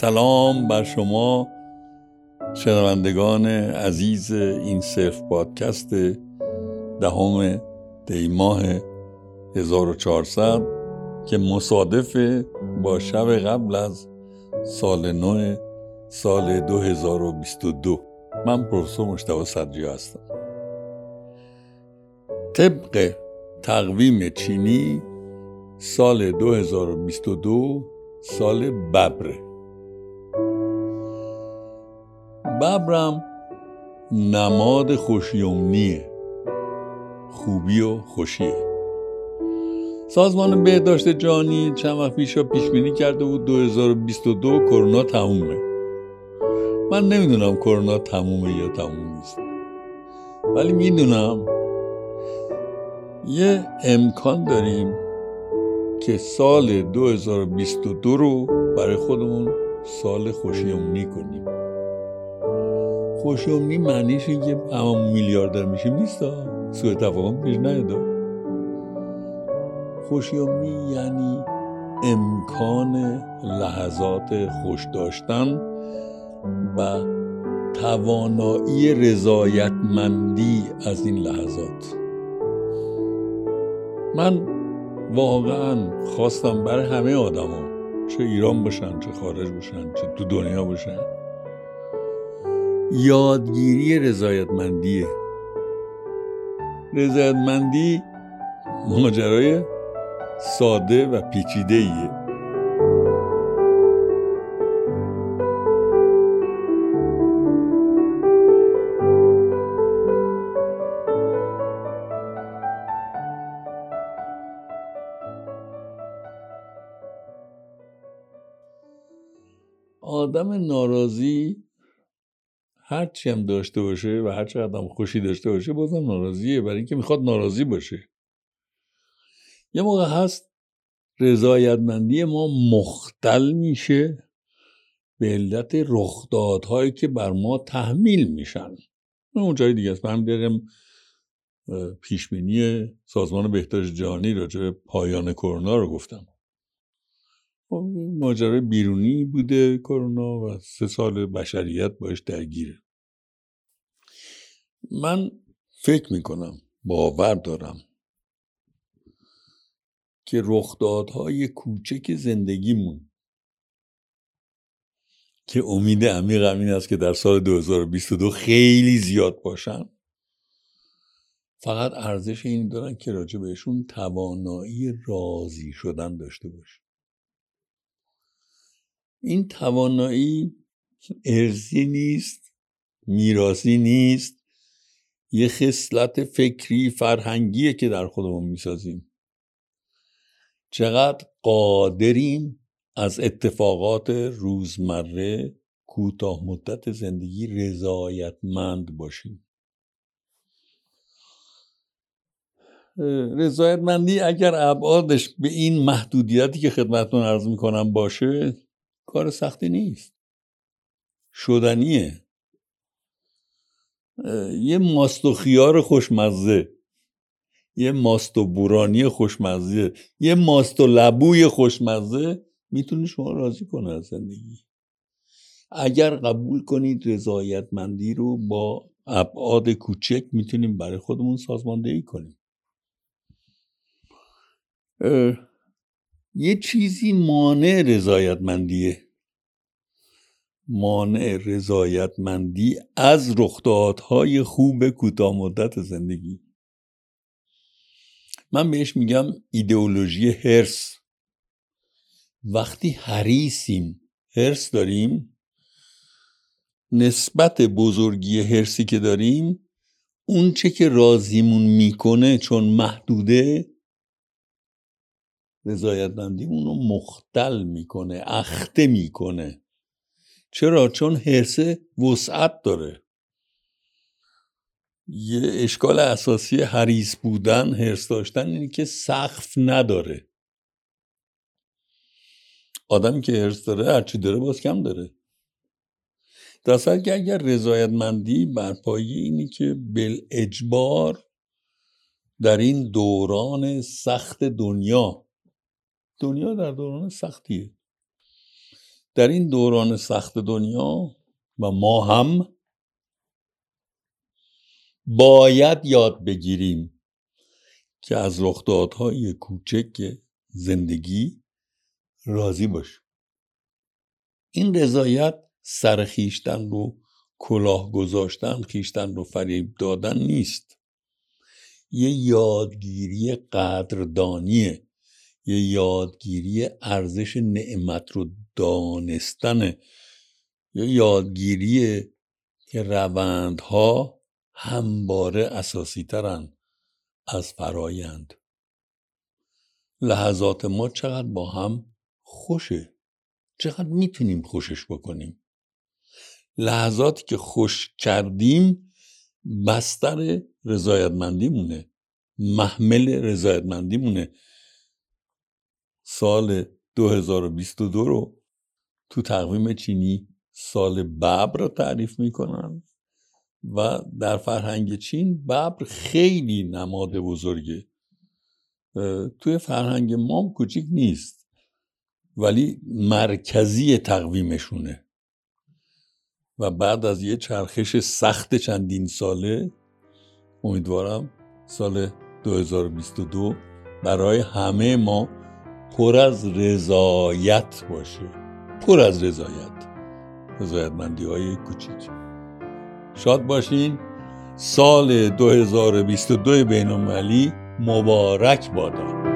سلام بر شما شنوندگان عزیز این صرف پادکست دهم دی ماه 1400 که مصادف با شب قبل از سال نو سال 2022 من پروفسور مشتبه صدری هستم. طبق تقویم چینی سال 2022 سال ببره ببرم. نماد خوشیومنیه خوبی و خوشیه. سازمان بهداشت جهانی چند وقت پیش پیش بینی کرده بود 2022 کرونا تمومه. من نمی‌دونم کرونا تمومه یا تموم نیست. ولی می‌دونم. یه امکان داریم که سال 2022 رو برای خودمون سال خوشیومنی کنیم خوشیومنی معنیش این که هممون میلیاردر میشیم نیست سوء تفاهم پیش نیاد. خوشیومنی یعنی امکان لحظات خوش داشتن و توانایی رضایتمندی از این لحظات. من واقعا خواستم برای همه آدما چه ایران باشن چه خارج باشن چه تو دنیا باشن یادگیری رضایتمندیه رضایتمندی ماجرای ساده و پیچیده ایه آدم ناراضی هرچی هم داشته باشه و هر چقدر هم خوشی داشته باشه بازم ناراضیه. برای اینکه می‌خواد ناراضی باشه. یه موقع هست رضایتمندی ما مختل میشه به علت رخدادهایی که بر ما تحمیل میشن. اون جای دیگه است. من پیش پیشبینی سازمان بهداشت جهانی راجع به پایان کرونا رو گفتم. ماجرای بیرونی بوده کرونا و سه سال بشریت باش درگیره. من فکر می‌کنم باور دارم که رخدادهای کوچک زندگیمون که امید عمیق این است که در سال 2022 خیلی زیاد باشن فقط ارزش این دارن که راجع بهشون توانایی راضی شدن داشته باشه. این توانایی ارزی نیست میراثی نیست. یه خصلت فکری فرهنگیه که در خودمون می‌سازیم. چقدر قادریم از اتفاقات روزمره کوتاه مدت زندگی رضایتمند باشیم. رضایتمندی اگر ابعادش به این محدودیتی که خدمتتون عرض می‌کنم باشه کار سختی نیست. شدنیه. یه ماست و خیار خوشمزه. یه ماست و بورانی خوشمزه. یه ماست و لبوی خوشمزه. می‌تونه شما راضی کنه از زندگی. اگر قبول کنید رضایتمندی رو با ابعاد کوچک می‌تونیم برای خودمون سازماندهی کنیم. یه چیزی مانع رضایتمندیه مانع رضایتمندی از رخدادهای خوب کوتاه مدت زندگی. من بهش میگم ایدئولوژی هرس. وقتی حریسیم هرس داریم نسبت بزرگی هرسی که داریم اون چه که رازیمون می‌کنه چون محدوده رضایتمندیمون رو مختل می‌کنه اخته می‌کنه. چرا؟ چون حرسه وسعت داره. یه اشکال اساسی حریص بودن حرس داشتن اینه که سقف نداره. آدمی که حرس داره هرچی داره باز کم داره. در که اگر رضایتمندی بر پایه اینی که بل اجبار در این دوران سخت دنیا دنیا در دوران سختیه. در این دوران سخت دنیا و ما هم باید یاد بگیریم که از رخدادهای کوچک زندگی راضی باشیم. این رضایت سر خیشتن رو کلاه گذاشتن خیشتن رو فریب دادن نیست. یه یادگیری قدردانیه. یه یادگیری ارزش نعمت رو دانستنه یه یادگیریه که روندها همباره اساسی ترن از فرایند. لحظات ما چقدر با هم خوشه چقدر می‌تونیم خوشش بکنیم. لحظاتی که خوش کردیم بستر رضایتمندیمونه محمل رضایتمندیمونه. سال 2022 رو تو تقویم چینی سال ببر رو تعریف می‌کنن و در فرهنگ چین ببر خیلی نماد بزرگه. توی فرهنگ مام کوچیک نیست ولی مرکزی تقویمشونه. و بعد از یه چرخش سخت چندین ساله امیدوارم سال 2022 برای همه ما پر از رضایت باشه. پر از رضایت. رضایتمندی های کوچیک. شاد باشین. سال 2022 بین مبارک بادا